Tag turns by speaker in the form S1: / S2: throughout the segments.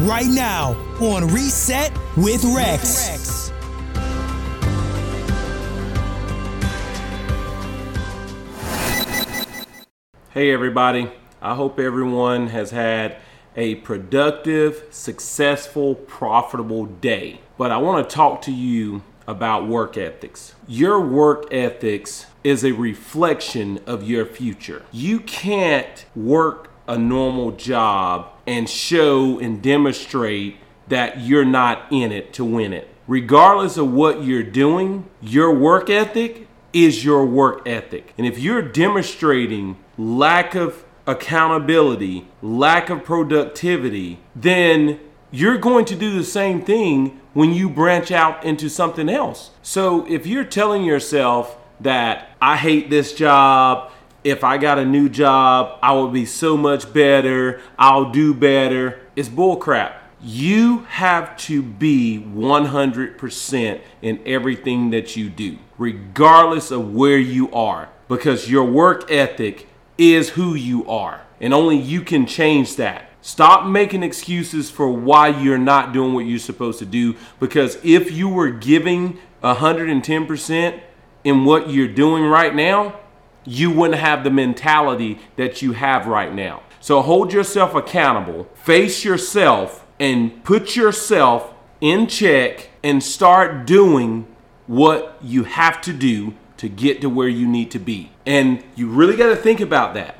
S1: right now on Reset with Rex.
S2: Hey, everybody. I hope everyone has had a productive, successful, profitable day. But I want to talk to you about work ethics. Your work ethics is a reflection of your future. You can't work a normal job and show and demonstrate that you're not in it to win it. Regardless of what you're doing, your work ethic is your work ethic. And if you're demonstrating lack of accountability, lack of productivity, then you're going to do the same thing when you branch out into something else. So if you're telling yourself that I hate this job, if I got a new job, I would be so much better, I'll do better, it's bullcrap. You have to be 100% in everything that you do, regardless of where you are, because your work ethic is who you are, and only you can change that. Stop making excuses for why you're not doing what you're supposed to do because if you were giving 110% in what you're doing right now, you wouldn't have the mentality that you have right now. So hold yourself accountable, face yourself, and put yourself in check and start doing what you have to do to get to where you need to be. And you really got to think about that.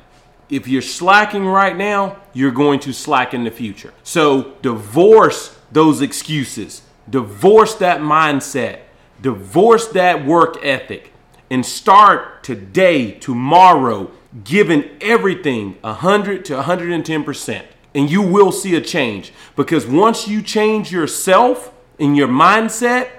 S2: If you're slacking right now, you're going to slack in the future. So divorce those excuses, divorce that mindset, divorce that work ethic, and start today, tomorrow, giving everything 100 to 110%. And you will see a change because once you change yourself and your mindset,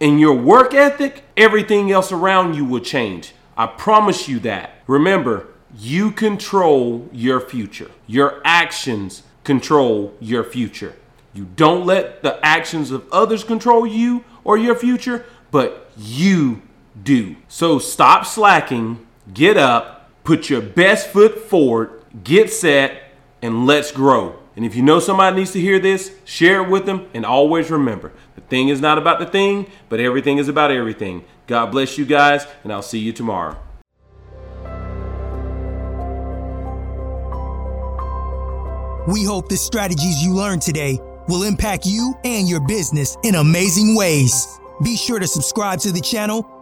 S2: in your work ethic, everything else around you will change. I promise you that. Remember, you control your future. Your actions control your future. You don't let the actions of others control you or your future, but you do. So stop slacking, get up, put your best foot forward, get set, and let's grow. And if you know somebody needs to hear this, share it with them and always remember the thing is not about the thing, but everything is about everything. God bless you guys, and I'll see you tomorrow.
S1: We hope the strategies you learned today will impact you and your business in amazing ways. Be sure to subscribe to the channel,